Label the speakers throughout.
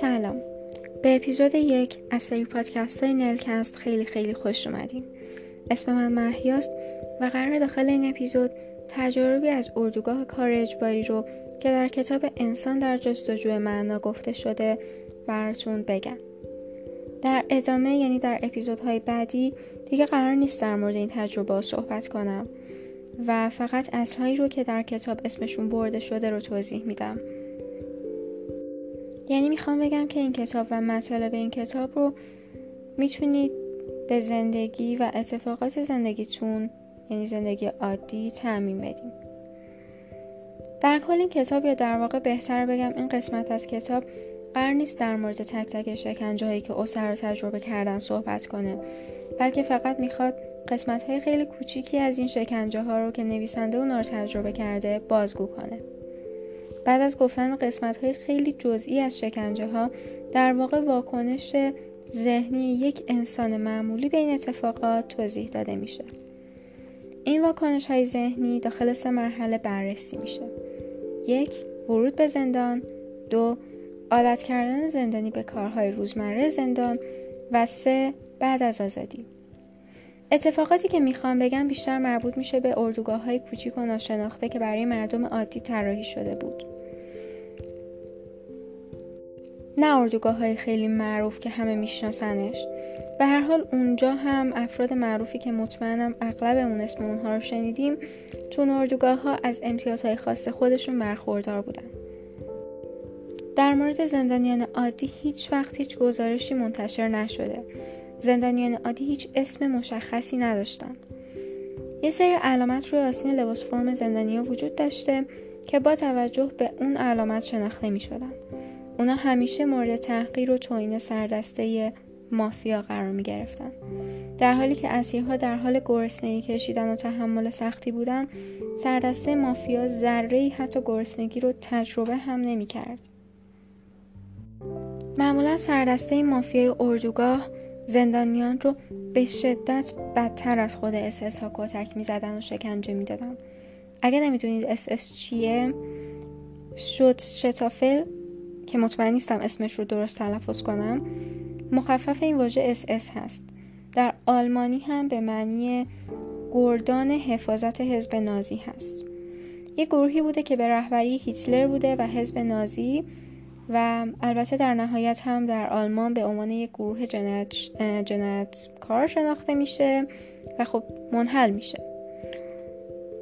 Speaker 1: سلام. به اپیزود یک از سری پادکست های نلکست خیلی خیلی خوش اومدین. اسم من محیاست و قرار داخل این اپیزود تجاربی از اردوگاه کار اجباری رو که در کتاب انسان در جستجوی معنا گفته شده براتون بگم. در ادامه یعنی در اپیزودهای بعدی دیگه قرار نیست در مورد این تجربه صحبت کنم. و فقط اصلهایی رو که در کتاب اسمشون برده شده رو توضیح میدم. یعنی می‌خوام بگم که این کتاب و مطالب این کتاب رو می‌تونید به زندگی و اتفاقات زندگیتون یعنی زندگی عادی تعمین بدین. در کل این کتاب یا در واقع بهتر بگم این قسمت از کتاب قرار نیست در مورد تک تک شکنجه هایی که اسر رو تجربه کردن صحبت کنه بلکه فقط می‌خواد قسمت های خیلی کوچیکی از این شکنجه ها رو که نویسنده اونا رو تجربه کرده بازگو کنه. بعد از گفتن قسمت های خیلی جزئی از شکنجه ها در واقع واکنش ذهنی یک انسان معمولی به این اتفاقات توضیح داده میشه. این واکنش های ذهنی داخل سه مرحله بررسی میشه. یک ورود به زندان. دو عادت کردن زندانی به کارهای روزمره زندان. و سه بعد از آزادی. اتفاقاتی که می‌خوام بگم بیشتر مربوط میشه به اردوگاه های کوچیک و ناشناخته که برای مردم عادی طراحی شده بود. نه اردوگاه های خیلی معروف که همه میشناسنش. به هر حال اونجا هم افراد معروفی که مطمئنم اغلبمون اسم اونها رو شنیدیم تو اردوگاه ها از امتیازهای خاص خودشون برخوردار بودن. در مورد زندانیان عادی هیچ وقت هیچ گزارشی منتشر نشده. زندانیان عادی هیچ اسم مشخصی نداشتن یه سری علامت روی آسین لباس فرم زندانیا وجود داشته که با توجه به اون علامت شناخته می شدن. اونا همیشه مورد تحقیر و توین سردسته مافیا قرار می گرفتن. در حالی که اسیرها در حال گرسنگی کشیدن و تحمل سختی بودن سردسته مافیا ذره حتی گرسنگی رو تجربه هم نمی کرد. معمولا سردسته مافیای اردوگاه زندانیان رو به شدت بدتر از خود اس ها کتک می زدن و شکنجه می دادن. اگه نمی‌دونید اس چیه Schutzstaffel که مطمئن نیستم اسمش رو درست تلفظ کنم مخفف این واژه اس اس هست در آلمانی هم به معنی گردان حفاظت حزب نازی هست یک گروهی بوده که به رهبری هیتلر بوده و حزب نازی و البته در نهایت هم در آلمان به عنوان یک گروه جنایت, جنایت کار شناخته میشه و خب منحل میشه.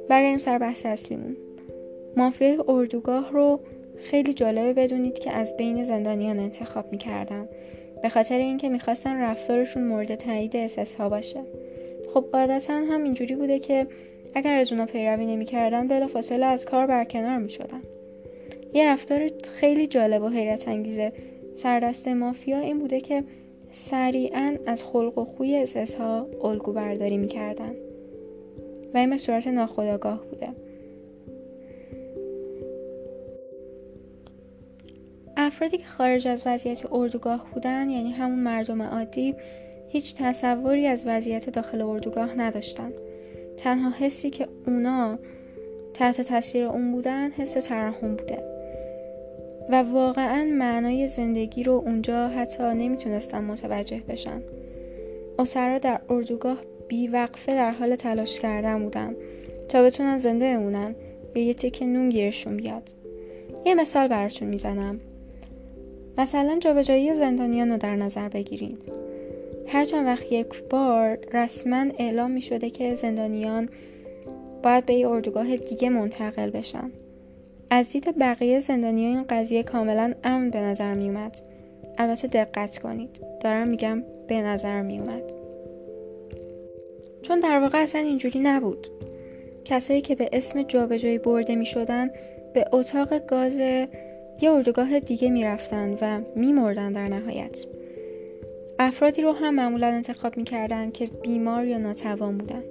Speaker 1: برگردیم سر بحث اصلیمون. مافیای اردوگاه رو خیلی جالبه بدونید که از بین زندانیان انتخاب می‌کردن به خاطر اینکه می‌خواستن رفتارشون مورد تایید اساس ها باشه. خب قاعدتا هم اینجوری بوده که اگر از اونا پیروی نمی‌کردن بلا فاصله از کار برکنار می‌شدن. یه رفتار خیلی جالب و حیرت انگیزه. سردست مافیا این بوده که سریعا از خلق و خوی اساس ها الگو برداری می‌کردن. و این به صورت ناخودآگاه بوده. افرادی که خارج از وضعیت اردوگاه بودن یعنی همون مردم عادی هیچ تصوری از وضعیت داخل اردوگاه نداشتن. تنها حسی که اونا تحت تاثیر اون بودن حس ترحم بوده. و واقعا معنای زندگی رو اونجا حتی نمی‌تونستن متوجه بشن. اسرا در اردوگاه بیوقفه در حال تلاش کردن بودن تا بتونن زنده بمونن. به یه تک نون گیرشون بیاد. یه مثال براتون می‌زنم. مثلا جابجایی زندانیان رو در نظر بگیرید هر چند وقت یک بار رسما اعلام می شده که زندانیان باید به یه اردوگاه دیگه منتقل بشن. از دید بقیه زندانی این قضیه کاملا امن به نظر می اومد. البته دقت کنید دارم میگم به نظر می اومد. چون در واقع اصلا اینجوری نبود کسایی که به اسم جابجایی برده می شدن به اتاق گاز یه اردوگاه دیگه می رفتن و می مردن در نهایت افرادی رو هم معمولا انتخاب می کردن که بیمار یا ناتوان بودن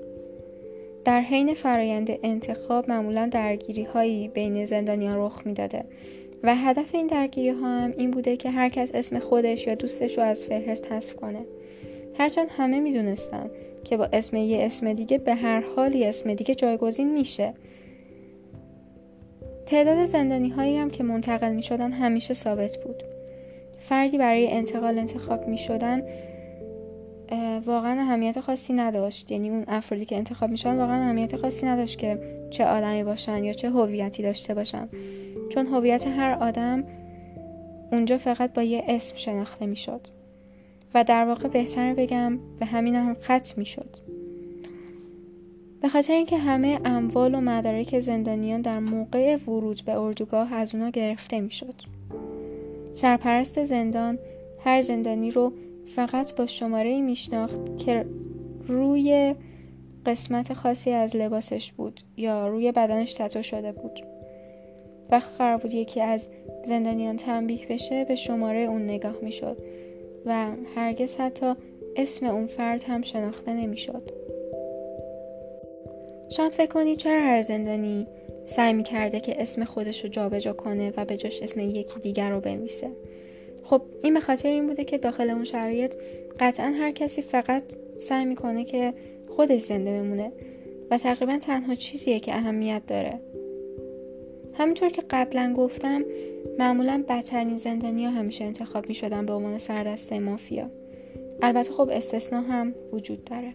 Speaker 1: در حین فرایند انتخاب معمولا درگیری هایی بین زندانیان رخ می‌داده و هدف این درگیری ها هم این بوده که هر کس اسم خودش یا دوستش رو از فهرست حذف کنه. هرچند همه می‌دونستن که با اسم یه اسم دیگه به هر حال یه اسم دیگه جایگزین میشه. تعداد زندانی هایی هم که منتقل می شدن همیشه ثابت بود. فردی برای انتقال انتخاب می شدن واقعا اهمیت خاصی نداشت. یعنی اون افرادی که انتخاب میشن واقعا اهمیت خاصی نداشت که چه آدمی باشن یا چه هویتی داشته باشن. چون هویت هر آدم اونجا فقط با یه اسم شناخته می‌شد. و در واقع بهتر بگم به همین هم ختم می‌شد. به خاطر اینکه همه اموال و مدارک زندانیان در موقع ورود به اردوگاه از اونا گرفته می‌شد. سرپرست زندان هر زندانی رو فقط با شماره میشناخت که روی قسمت خاصی از لباسش بود یا روی بدنش تتو شده بود وقت قرار بود یکی از زندانیان تنبیه بشه به شماره اون نگاه می‌شد و هرگز حتی اسم اون فرد هم شناخته نمی‌شد. شاید فکر کنید چرا هر زندانی سعی می کرده که اسم خودش رو جابجا کنه و به جاش اسم یکی دیگر رو بنویسه خب این به خاطر این بوده که داخل اون شرایط قطعا هر کسی فقط سعی می‌کنه که خودش زنده بمونه و تقریبا تنها چیزیه که اهمیت داره. همینطور که قبلا گفتم معمولا بدترین زندانی ها همیشه انتخاب می شدن به عنوان سردسته مافیا. البته خب استثنا هم وجود داره.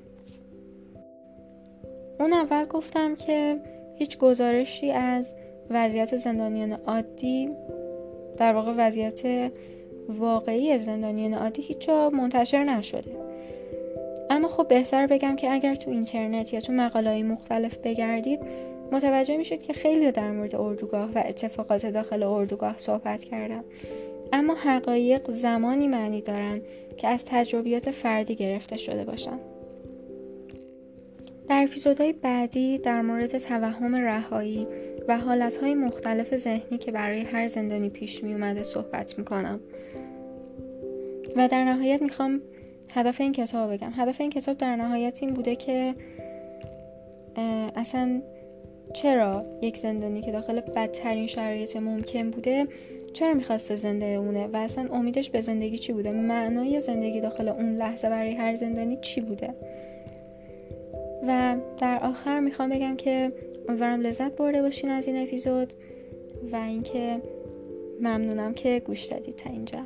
Speaker 1: اون اول گفتم که هیچ گزارشی از وضعیت زندانیان عادی در واقع وضعیت واقعی زندانیان عادی هیچ جا منتشر نشده. اما خب بهتر بگم که اگر تو اینترنت یا تو مقاله مختلف بگردید متوجه میشید که خیلی در مورد اردوگاه و اتفاقات داخل اردوگاه صحبت کردم. اما حقایق زمانی معنی دارند که از تجربیات فردی گرفته شده باشن. در اپیزودهای بعدی در مورد توهم رهایی و حالتهای مختلف ذهنی که برای هر زندانی پیش می اومده صحبت می‌کنم. و در نهایت می‌خوام هدف این کتاب بگم. هدف این کتاب در نهایت این بوده که اصلا چرا یک زندانی که داخل بدترین شرایط ممکن بوده چرا می‌خواسته زنده اونه و اصلا امیدش به زندگی چی بوده؟ معنای زندگی داخل اون لحظه برای هر زندانی چی بوده؟ و در آخر می‌خوام بگم که امیدوارم لذت برده باشین از این اپیزود و اینکه ممنونم که گوش دادید تا اینجا.